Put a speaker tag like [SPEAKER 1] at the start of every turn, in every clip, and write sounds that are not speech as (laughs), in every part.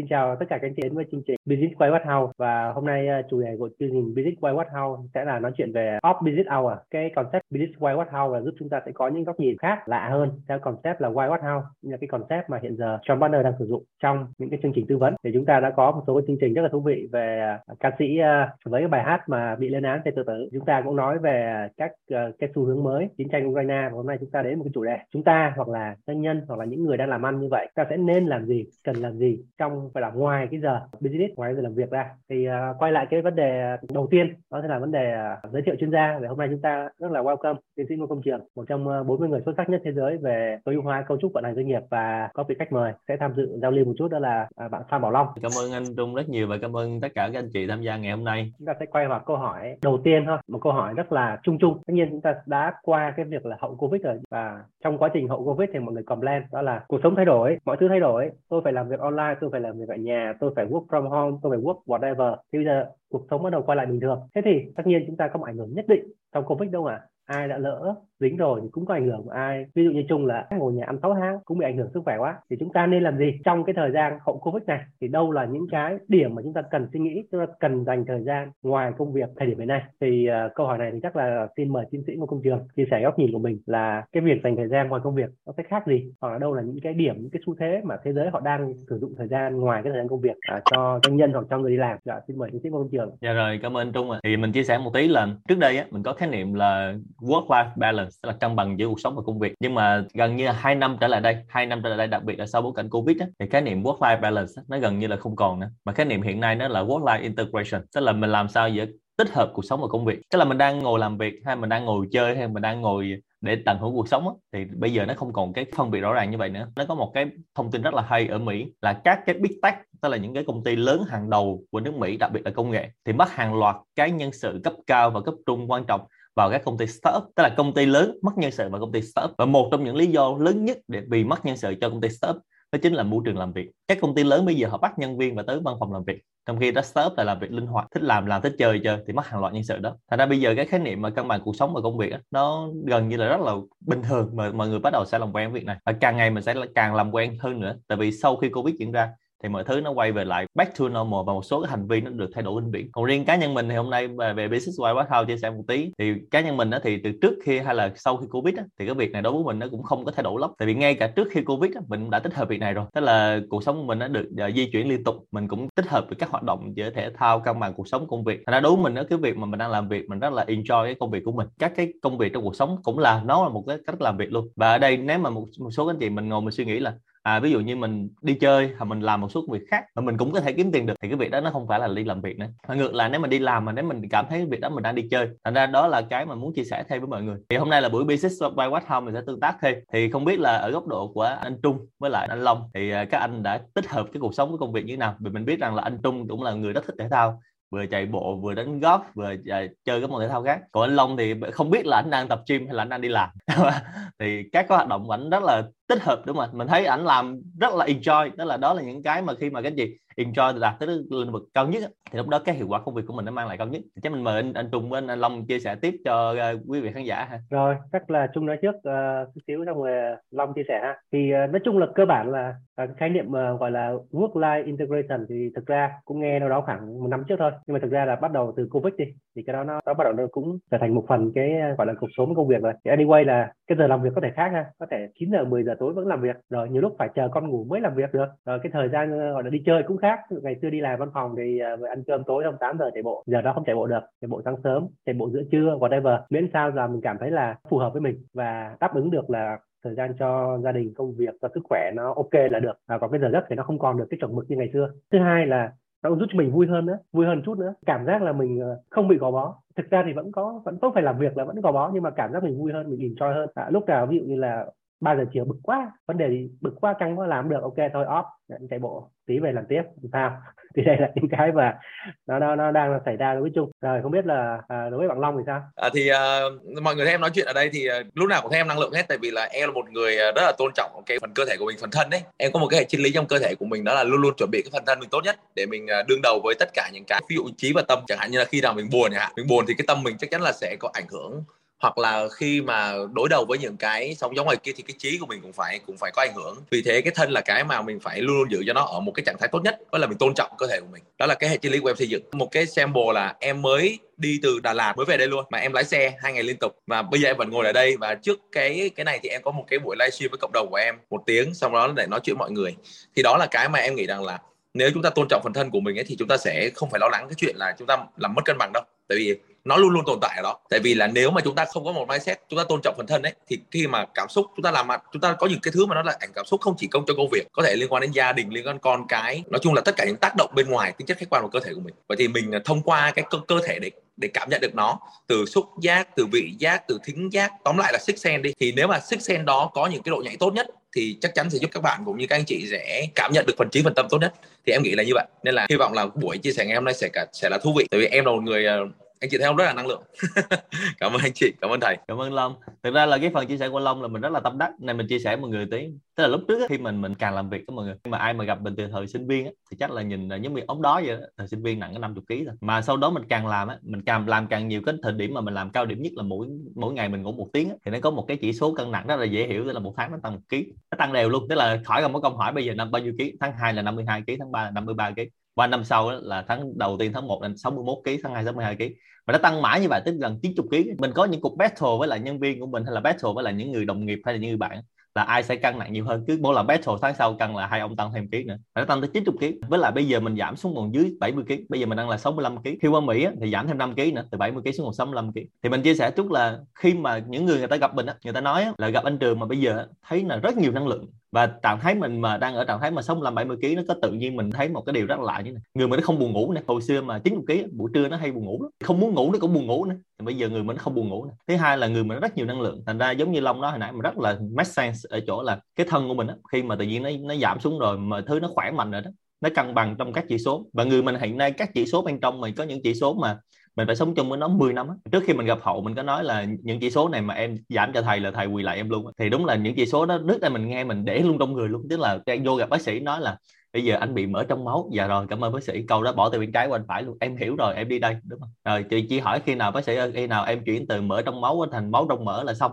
[SPEAKER 1] Xin chào tất cả các anh chị đến với chương trình Business Quay What House và hôm nay uh, chủ đề của chương trình Business Quay What House sẽ là nói chuyện về Off Business Hour. Cái concept Business Quay What How là giúp chúng ta sẽ có những góc nhìn khác lạ hơn theo concept là Why What House là cái concept mà hiện giờ John Banner đang sử dụng trong những cái chương trình tư vấn. Thì chúng ta đã có một số cái chương trình rất là thú vị về à, ca sĩ uh, với cái bài hát mà bị lên án về tự tử. Chúng ta cũng nói về các cái xu hướng mới chiến tranh Ukraine và hôm nay chúng ta đến một cái chủ đề chúng ta hoặc là doanh nhân hoặc là những người đang làm ăn như vậy ta sẽ nên làm gì cần làm gì trong phải làm ngoài cái giờ business ngoài giờ làm việc ra. Thì uh, quay lại cái vấn đề đầu tiên đó là vấn đề uh, giới thiệu chuyên gia để hôm nay chúng ta rất là welcome tiến sĩ Ngô Công Trường một trong uh, 40 người xuất sắc nhất thế giới về tối ưu hóa cấu trúc vận hành doanh nghiệp và có vị khách mời sẽ tham dự giao lưu một chút đó là uh, bạn Phan Bảo Long.
[SPEAKER 2] Cảm ơn anh Trung rất nhiều và cảm ơn tất cả các anh chị tham gia ngày hôm nay.
[SPEAKER 1] Chúng ta sẽ quay vào câu hỏi đầu tiên thôi một câu hỏi rất là chung chung. Tất nhiên chúng ta đã qua cái việc là hậu covid rồi và trong quá trình hậu covid thì mọi người complain đó là cuộc sống thay đổi mọi thứ thay đổi tôi phải làm việc online tôi phải làm việc ở nhà, tôi phải work from home, tôi phải work whatever. Thì bây giờ cuộc sống bắt đầu quay lại bình thường. Thế thì tất nhiên chúng ta có một ảnh hưởng nhất định trong covid đâu à ai đã lỡ dính rồi thì cũng có ảnh hưởng của ai. Ví dụ như chung là ngồi nhà ăn 6 tháng cũng bị ảnh hưởng sức khỏe quá. Thì chúng ta nên làm gì? Trong cái thời gian hậu covid này thì đâu là những cái điểm mà chúng ta cần suy nghĩ chúng ta cần dành thời gian ngoài công việc thời điểm hiện nay? Thì uh, câu hỏi này thì chắc là xin mời tiến sĩ Ngô Công Trường chia sẻ góc nhìn của mình là cái việc dành thời gian ngoài công việc nó sẽ khác gì hoặc là đâu là những cái điểm những cái xu thế mà thế giới họ đang sử dụng thời gian ngoài cái thời gian công việc uh, cho doanh nhân hoặc cho người đi làm. Dạ, xin mời tiến sĩ Ngô Công Trường.
[SPEAKER 2] Dạ rồi cảm ơn Trung ạ. Thì mình chia sẻ một tí là trước đây á mình có khái niệm là work life balance là cân bằng giữa cuộc sống và công việc. Nhưng mà gần như hai năm trở lại đây hai năm trở lại đây đặc biệt là sau bối cảnh covid á, thì khái niệm work life balance nó gần như là không còn nữa. Mà khái niệm hiện nay nó là work life integration tức là mình làm sao giữa tích hợp cuộc sống và công việc. Tức là mình đang ngồi làm việc hay mình đang ngồi chơi hay mình đang ngồi để tận hưởng cuộc sống á, thì bây giờ nó không còn cái phân biệt rõ ràng như vậy nữa. Nó có một cái thông tin rất là hay ở Mỹ là các cái big tech tức là những cái công ty lớn hàng đầu của nước Mỹ đặc biệt là công nghệ thì mất hàng loạt cái nhân sự cấp cao và cấp trung quan trọng vào các công ty startup tức là công ty lớn mất nhân sự và công ty startup. Và một trong những lý do lớn nhất để vì mất nhân sự cho công ty startup đó chính là môi trường làm việc. Các công ty lớn bây giờ họ bắt nhân viên và tới văn phòng làm việc. Trong khi đó startup là làm việc linh hoạt thích làm làm thích chơi chơi thì mất hàng loạt nhân sự đó. Thành ra bây giờ cái khái niệm mà cân bằng cuộc sống và công việc đó, nó gần như là rất là bình thường mà mọi người bắt đầu sẽ làm quen với việc này. Và càng ngày mình sẽ càng làm quen hơn nữa. Tại vì sau khi covid diễn ra thì mọi thứ nó quay về lại back to normal và một số cái hành vi nó được thay đổi vĩnh viễn còn riêng cá nhân mình thì hôm nay về, về business why what how chia sẻ một tí. Thì cá nhân mình đó thì từ trước khi hay là sau khi covid đó, thì cái việc này đối với mình nó cũng không có thay đổi lắm. Tại vì ngay cả trước khi covid đó, mình đã tích hợp việc này rồi. Tức là cuộc sống của mình nó được uh, di chuyển liên tục. Mình cũng tích hợp với các hoạt động giữa thể thao cân bằng cuộc sống công việc. Thành ra đối với mình đó cái việc mà mình đang làm việc mình rất là enjoy cái công việc của mình. Các cái công việc trong cuộc sống cũng là nó là một cái cách làm việc luôn. Và ở đây nếu mà một, một số anh chị mình ngồi mình suy nghĩ là à, ví dụ như mình đi chơi hoặc mình làm một số việc khác mà mình cũng có thể kiếm tiền được thì cái việc đó nó không phải là đi làm việc nữa. Mà ngược lại nếu mình đi làm mà nếu mình cảm thấy việc đó mình đang đi chơi thành ra đó là cái mà muốn chia sẻ thêm với mọi người. Thì hôm nay là buổi business by what home mình sẽ tương tác thêm. Thì không biết là ở góc độ của anh Trung với lại anh Long thì à, các anh đã tích hợp cái cuộc sống với công việc như thế nào? Vì mình biết rằng là anh Trung cũng là người rất thích thể thao vừa chạy bộ, vừa đánh golf, vừa à, chơi các môn thể thao khác. Còn anh Long thì không biết là anh đang tập gym hay là anh đang đi làm. (laughs) Thì các cái hoạt động của anh rất là tích hợp, đúng không mình thấy ảnh làm rất là enjoy đó là đó là những cái mà khi mà cái gì enjoy đạt tới lĩnh vực cao nhất thì lúc đó cái hiệu quả công việc của mình nó mang lại cao nhất. Chắc mình mời anh anh Trung với anh, Long chia sẻ tiếp cho uh, quý vị khán giả ha.
[SPEAKER 1] Rồi chắc là Trung nói trước uh, chút xíu xong rồi Long chia sẻ ha. Thì uh, nói chung là cơ bản là cái khái niệm uh, gọi là work life integration thì thực ra cũng nghe đâu đó khoảng một năm trước thôi. Nhưng mà thực ra là bắt đầu từ covid đi thì cái đó nó, nó bắt đầu nó cũng trở thành một phần cái gọi là cuộc sống công việc rồi. Thì anyway là cái giờ làm việc có thể khác ha có thể 9 giờ 10 giờ tối vẫn làm việc. Rồi nhiều lúc phải chờ con ngủ mới làm việc được. Rồi cái thời gian gọi là đi chơi cũng khác ngày xưa đi làm văn phòng thì uh, ăn cơm tối trong 8 giờ chạy bộ. Giờ đó không chạy bộ được chạy bộ sáng sớm chạy bộ giữa trưa whatever. Miễn sao là mình cảm thấy là phù hợp với mình và đáp ứng được là thời gian cho gia đình công việc cho sức khỏe nó ok là được. Và còn cái giờ giấc thì nó không còn được cái chuẩn mực như ngày xưa. Thứ hai là nó giúp cho mình vui hơn nữa vui hơn chút nữa. Cảm giác là mình à, không bị gò bó. Thực ra thì vẫn có vẫn tốt phải làm việc là vẫn gò bó nhưng mà cảm giác mình vui hơn mình enjoy hơn. À, lúc nào ví dụ như là ba giờ chiều bực quá vấn đề gì bực quá căng quá làm được ok thôi off chạy bộ tí về làm tiếp làm sao? (laughs) Thì đây là những cái mà nó nó nó đang xảy ra đối với chung rồi không biết là à, đối với bạn long thì sao?
[SPEAKER 3] À, thì uh, mọi người thấy em nói chuyện ở đây thì uh, lúc nào cũng thấy em năng lượng hết tại vì là em là một người à, rất là tôn trọng cái phần cơ thể của mình phần thân đấy em có một cái hệ triết lý trong cơ thể của mình đó là luôn luôn chuẩn bị cái phần thân mình tốt nhất để mình uh, đương đầu với tất cả những cái ví dụ trí và tâm. Chẳng hạn như là khi nào mình buồn chẳng mình buồn thì cái tâm mình chắc chắn là sẽ có ảnh hưởng hoặc là khi mà đối đầu với những cái sóng gió ngoài kia thì cái trí của mình cũng phải cũng phải có ảnh hưởng. Vì thế cái thân là cái mà mình phải luôn luôn giữ cho nó ở một cái trạng thái tốt nhất, đó là mình tôn trọng cơ thể của mình. Đó là cái hệ triết lý của em xây dựng. Một cái sample là em mới đi từ Đà Lạt mới về đây luôn, mà em lái xe hai ngày liên tục. Và bây giờ em vẫn ngồi ở đây, và trước cái cái này thì em có một cái buổi livestream với cộng đồng của em một tiếng, xong đó để nói chuyện mọi người. Thì đó là cái mà em nghĩ rằng là nếu chúng ta tôn trọng phần thân của mình ấy, thì chúng ta sẽ không phải lo lắng cái chuyện là chúng ta làm mất cân bằng đâu. Tại vì nó luôn luôn tồn tại ở đó. Tại vì là nếu mà chúng ta không có một mindset chúng ta tôn trọng phần thân ấy thì khi mà cảm xúc chúng ta làm mặt chúng ta có những cái thứ mà nó là ảnh cảm xúc không chỉ công cho công việc có thể liên quan đến gia đình liên quan đến con cái. Nói chung là tất cả những tác động bên ngoài tính chất khách quan của cơ thể của mình. Vậy thì mình à, thông qua cái cơ, cơ thể để để cảm nhận được nó từ xúc giác từ vị giác từ thính giác tóm lại là six sen đi. Thì nếu mà six sen đó có những cái độ nhạy tốt nhất thì chắc chắn sẽ giúp các bạn cũng như các anh chị sẽ cảm nhận được phần trí phần tâm tốt nhất. Thì em nghĩ là như vậy. Nên là hy vọng là buổi chia sẻ ngày hôm nay sẽ cả sẽ là thú vị. Tại vì em là một người à, anh chị thấy không? Rất là năng lượng. (laughs) Cảm ơn anh chị cảm ơn thầy.
[SPEAKER 2] Cảm ơn long. Thực ra là cái phần chia sẻ của long là mình rất là tâm đắc này mình chia sẻ mọi người tí. Tức là lúc trước khi mình mình càng làm việc với mọi người nhưng mà ai mà gặp mình từ thời sinh viên á, thì chắc là nhìn là giống như ống đó vậy đó. thời sinh viên nặng có 50 kg thôi. Mà sau đó mình càng làm á mình càng làm càng nhiều cái thời điểm mà mình làm cao điểm nhất là mỗi mỗi ngày mình ngủ một tiếng á, thì nó có một cái chỉ số cân nặng rất là dễ hiểu tức là một tháng nó tăng một ký. Nó tăng đều luôn tức là khỏi cần có câu hỏi bây giờ năm bao nhiêu ký tháng 2 là 52 ký tháng 3 là 53 ký qua năm sau là tháng đầu tiên tháng 1 là 61 kg tháng 2 62 kg và nó tăng mãi như vậy tới gần 90 kg mình có những cuộc battle với lại nhân viên của mình hay là battle với lại những người đồng nghiệp hay là những người bạn là ai sẽ cân nặng nhiều hơn? Cứ mỗi lần battle tháng sau cân là hai ông tăng thêm ký nữa. Và nó tăng tới 90 kg với lại bây giờ mình giảm xuống còn dưới 70 kg bây giờ mình đang là 65 kg khi qua Mỹ á, thì giảm thêm 5 kg nữa từ 70 kg xuống còn 65 kg thì mình chia sẻ chút là khi mà những người người ta gặp mình á, người ta nói á, là gặp anh Trường mà bây giờ thấy là rất nhiều năng lượng và trạng thái mình mà đang ở trạng thái mà sống làm 70 kg nó có tự nhiên mình thấy một cái điều rất là lạ như này. Người mình nó không buồn ngủ này hồi xưa mà 90 kg buổi trưa nó hay buồn ngủ lắm. Không muốn ngủ nó cũng buồn ngủ nữa. Thì bây giờ người mình nó không buồn ngủ nữa. Thứ hai là người mình nó rất nhiều năng lượng. Thành ra giống như long đó hồi nãy mà rất là make sense ở chỗ là cái thân của mình á, khi mà tự nhiên nó nó giảm xuống rồi mà thứ nó khỏe mạnh rồi đó nó cân bằng trong các chỉ số. Và người mình hiện nay, các chỉ số bên trong mình có những chỉ số mà mình phải sống chung với nó 10 năm trước khi mình gặp hậu, mình có nói là những chỉ số này mà em giảm cho thầy là thầy quỳ lại em luôn thì đúng là những chỉ số đó trước đây mình nghe mình để luôn trong người luôn. Tức là vô gặp bác sĩ nói là, bây giờ anh bị mỡ trong máu. Dạ rồi, cảm ơn bác sĩ. Câu đó bỏ từ bên trái qua bên phải luôn. Em hiểu rồi, em đi đây, đúng không? Rồi chị chỉ hỏi khi nào bác sĩ khi nào em chuyển từ mỡ trong máu thành máu trong mỡ là xong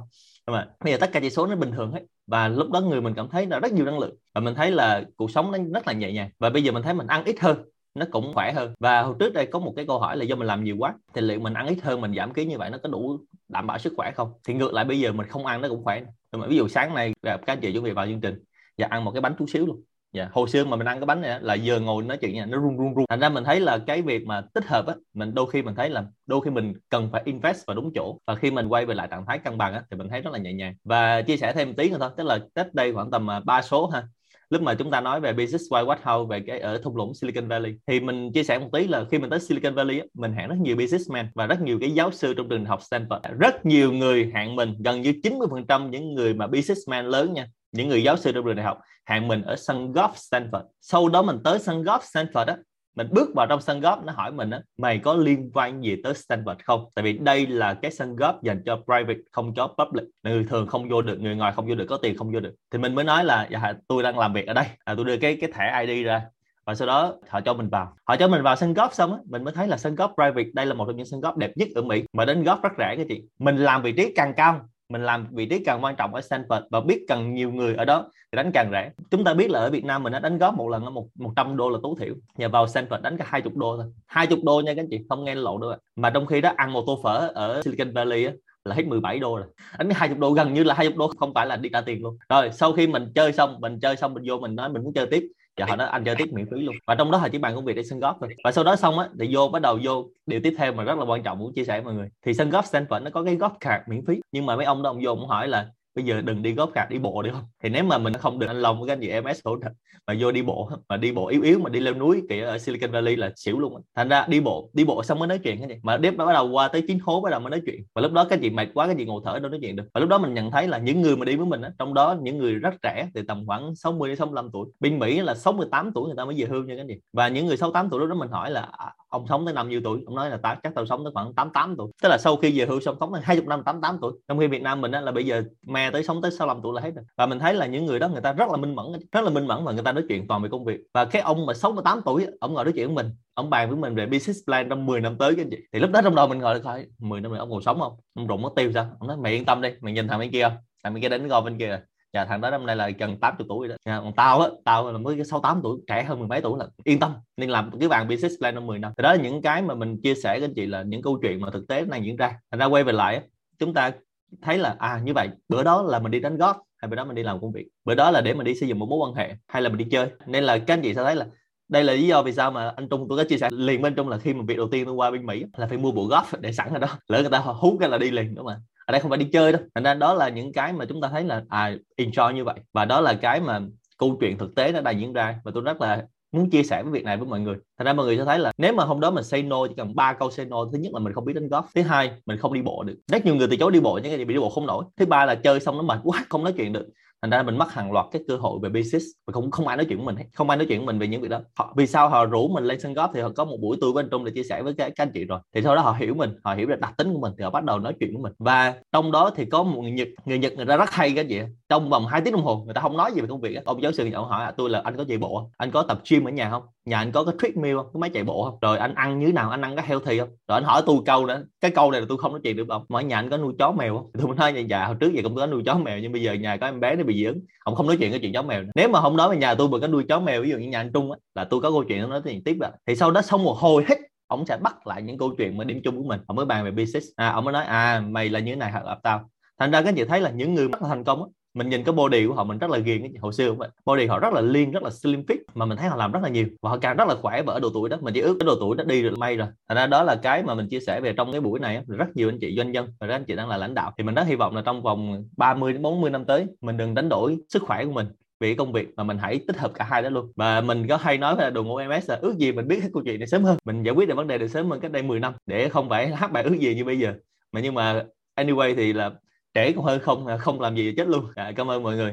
[SPEAKER 2] mà bây giờ tất cả chỉ số nó bình thường hết. Và lúc đó người mình cảm thấy là rất nhiều năng lượng. Và mình thấy là cuộc sống nó rất là nhẹ nhàng. Và bây giờ mình thấy mình ăn ít hơn, nó cũng khỏe hơn. Và hồi trước đây có một cái câu hỏi là do mình làm nhiều quá, thì liệu mình ăn ít hơn, mình giảm ký như vậy nó có đủ đảm bảo sức khỏe không? Thì ngược lại bây giờ mình không ăn nó cũng khỏe. Mà ví dụ sáng nay gặp các anh chị chuẩn bị vào chương trình và ăn một cái bánh chút xíu luôn dạ hồi xưa mà mình ăn cái bánh này là giờ ngồi nói chuyện nha nó run run run. Thành ra mình thấy là cái việc mà tích hợp á, mình đôi khi mình thấy là đôi khi mình cần phải invest vào đúng chỗ. Và khi mình quay về lại trạng thái cân bằng á, thì mình thấy rất là nhẹ nhàng. Và chia sẻ thêm một tí nữa thôi, tức là cách đây khoảng tầm à, ba số ha. Lúc mà chúng ta nói về business why what how về cái ở thung lũng Silicon Valley, thì mình chia sẻ một tí là khi mình tới Silicon Valley mình hẹn rất nhiều businessman và rất nhiều cái giáo sư trong trường học Stanford. Rất nhiều người hẹn mình, gần như 90% những người mà businessman lớn nha những người giáo sư trong trường đại học hẹn mình ở sân golf Stanford. Sau đó mình tới sân golf Stanford á mình bước vào trong sân golf nó hỏi mình á mày có liên quan gì tới Stanford không? Tại vì đây là cái sân golf dành cho private không cho public. Người thường không vô được người ngoài không vô được có tiền không vô được. Thì mình mới nói là dạ, tôi đang làm việc ở đây. À, tôi đưa cái cái thẻ ID ra. Và sau đó họ cho mình vào. Họ cho mình vào sân golf xong á mình mới thấy là sân golf private đây là một trong những sân golf đẹp nhất ở Mỹ. Mà đến golf rất rẻ cái chị. Mình làm vị trí càng cao mình làm vị trí càng quan trọng ở Stanford và biết càng nhiều người ở đó thì đánh càng rẻ chúng ta biết là ở Việt Nam mình đã đánh góp một lần ở một 100 đô là tối thiểu. Nhờ vào Stanford đánh cả 20 đô thôi. 20 đô nha các anh chị không nghe lộ đâu mà trong khi đó ăn một tô phở ở Silicon Valley á, là hết 17 đô rồi. Đánh 20 đô gần như là 20 đô không phải là đi trả tiền luôn. Rồi, sau khi mình chơi xong, mình chơi xong, mình vô mình nói mình muốn chơi tiếp. Và họ nói anh chơi tiếp miễn phí luôn. Và trong đó họ chỉ bàn công việc để sân góp thôi. Và sau đó xong á, thì vô, bắt đầu vô điều tiếp theo mà rất là quan trọng muốn chia sẻ với mọi người. Thì sân góp Stanford nó có cái góp card miễn phí. Nhưng mà mấy ông đó ông vô ông hỏi là bây giờ đừng đi góp gạch đi bộ được không? Thì nếu mà mình không được anh Long với cái gì MS hỗ trợ mà vô đi bộ, mà đi bộ yếu yếu mà đi leo núi kìa, ở Silicon Valley là xỉu luôn thành ra đi bộ đi bộ xong mới nói chuyện cái gì mà đếp bắt đầu qua tới chín hố bắt đầu mới nói chuyện. Và lúc đó cái gì mệt quá cái gì ngồi thở đâu nói chuyện được. Và lúc đó mình nhận thấy là những người mà đi với mình á, trong đó những người rất trẻ, từ tầm khoảng 60 đến 65 tuổi. Bên Mỹ là 68 tuổi người ta mới về hưu nha cái gì và những người 68 tuổi lúc đó mình hỏi là à, ông sống tới năm nhiêu tuổi? Ông nói là ta chắc tao sống tới khoảng 88 tuổi. Tức là sau khi về hưu xong sống tới 20 năm 88 tuổi. Trong khi Việt Nam mình á, là bây giờ me tới sống tới 65 tuổi là hết rồi. Và mình thấy là những người đó người ta rất là minh mẫn rất là minh mẫn và người ta nói chuyện toàn về công việc. Và cái ông mà 68 tuổi ông ngồi nói chuyện với mình ông bàn với mình về business plan trong 10 năm tới cái chị. Thì lúc đó trong đầu mình ngồi được coi 10 năm nữa ông còn sống không? Ông rụng mất tiêu sao? Ông nói mày yên tâm đi mày nhìn thằng bên kia không? Thằng bên kia đến gò bên kia rồi dạ thằng đó năm nay là gần 80 tuổi rồi đó. Dạ, còn tao á tao là mới sáu tám tuổi trẻ hơn mười mấy tuổi là yên tâm nên làm cái bàn business plan trong 10 năm. Thì đó là những cái mà mình chia sẻ với anh chị là những câu chuyện mà thực tế đang diễn ra. Thành ra quay về lại chúng ta thấy là à như vậy bữa đó là mình đi đánh góp hay bữa đó mình đi làm công việc? Bữa đó là để mình đi xây dựng một mối quan hệ hay là mình đi chơi? Nên là các anh chị sẽ thấy là đây là lý do vì sao mà anh Trung tôi có chia sẻ liền bên Trung là khi mà việc đầu tiên tôi qua bên Mỹ là phải mua bộ golf để sẵn ở đó. Lỡ người ta hút cái là đi liền đúng không ạ? Ở đây không phải đi chơi đâu. Thành ra đó là những cái mà chúng ta thấy là à enjoy như vậy. Và đó là cái mà câu chuyện thực tế nó đang diễn ra. Và tôi rất là muốn chia sẻ cái việc này với mọi người. Thành ra mọi người sẽ thấy là nếu mà hôm đó mình say no, chỉ cần ba câu say no, thứ nhất là mình không biết đánh golf. Thứ hai, mình không đi bộ được. Rất nhiều người từ chối đi bộ, những cái gì bị đi bộ không nổi. Thứ ba là chơi xong nó mệt quá, không nói chuyện được thành ra mình mất hàng loạt cái cơ hội về business. Và không không ai nói chuyện với mình không ai nói chuyện với mình về những việc đó. Họ, vì sao họ rủ mình lên sân góp thì họ có một buổi tôi với anh Trung để chia sẻ với các, các anh chị rồi. Thì sau đó họ hiểu mình họ hiểu được đặc tính của mình thì họ bắt đầu nói chuyện với mình. Và trong đó thì có một người nhật người nhật người ta rất hay cái gì trong vòng 2 tiếng đồng hồ người ta không nói gì về công việc ông giáo sư ông hỏi tôi là anh có chạy bộ anh có tập gym ở nhà không? Nhà anh có cái treadmill không? Có máy chạy bộ không? Rồi anh ăn như thế nào? Anh ăn có healthy không? Rồi anh hỏi tôi câu nữa. Cái câu này là tôi không nói chuyện được ông mỗi nhà anh có nuôi chó mèo không? Tôi mới nói dạ hồi trước vậy cũng có nuôi chó mèo, nhưng bây giờ nhà có em bé nó bị dị ứng. Ông không nói chuyện cái chuyện chó mèo nữa. nếu mà không nói về nhà tôi mà có nuôi chó mèo, ví dụ như nhà anh trung á, là tôi có câu chuyện nó nói chuyện tiếp rồi thì sau đó xong một hồi hết ông sẽ bắt lại những câu chuyện mà điểm chung của mình. Ông mới bàn về business. À ông mới nói à mày là như thế này, hợp tao. Thành ra các chị thấy là những người rất là thành công á mình nhìn cái body của họ, mình rất là ghiền cái hồi xưa cũng vậy. Body họ rất là liên rất là slim fit, mà mình thấy họ làm rất là nhiều. Và họ càng rất là khỏe và ở độ tuổi đó. Mình chỉ ước cái độ tuổi đó đi rồi may rồi. Thành ra đó là cái mà mình chia sẻ về trong cái buổi này rất nhiều anh chị doanh nhân, và anh chị đang là lãnh đạo. Thì mình rất hy vọng là trong vòng 30 đến 40 năm tới, mình đừng đánh đổi sức khỏe của mình vì công việc, mà mình hãy tích hợp cả hai đó luôn. Và mình có hay nói là đội ngũ MS là ước gì mình biết cái câu chuyện này sớm hơn. Mình giải quyết được vấn đề được sớm hơn cách đây 10 năm, để không phải hát bài ước gì như bây giờ. Mà nhưng mà anyway thì là trễ cũng hơn không à, không làm gì chết luôn. À, cảm ơn mọi người.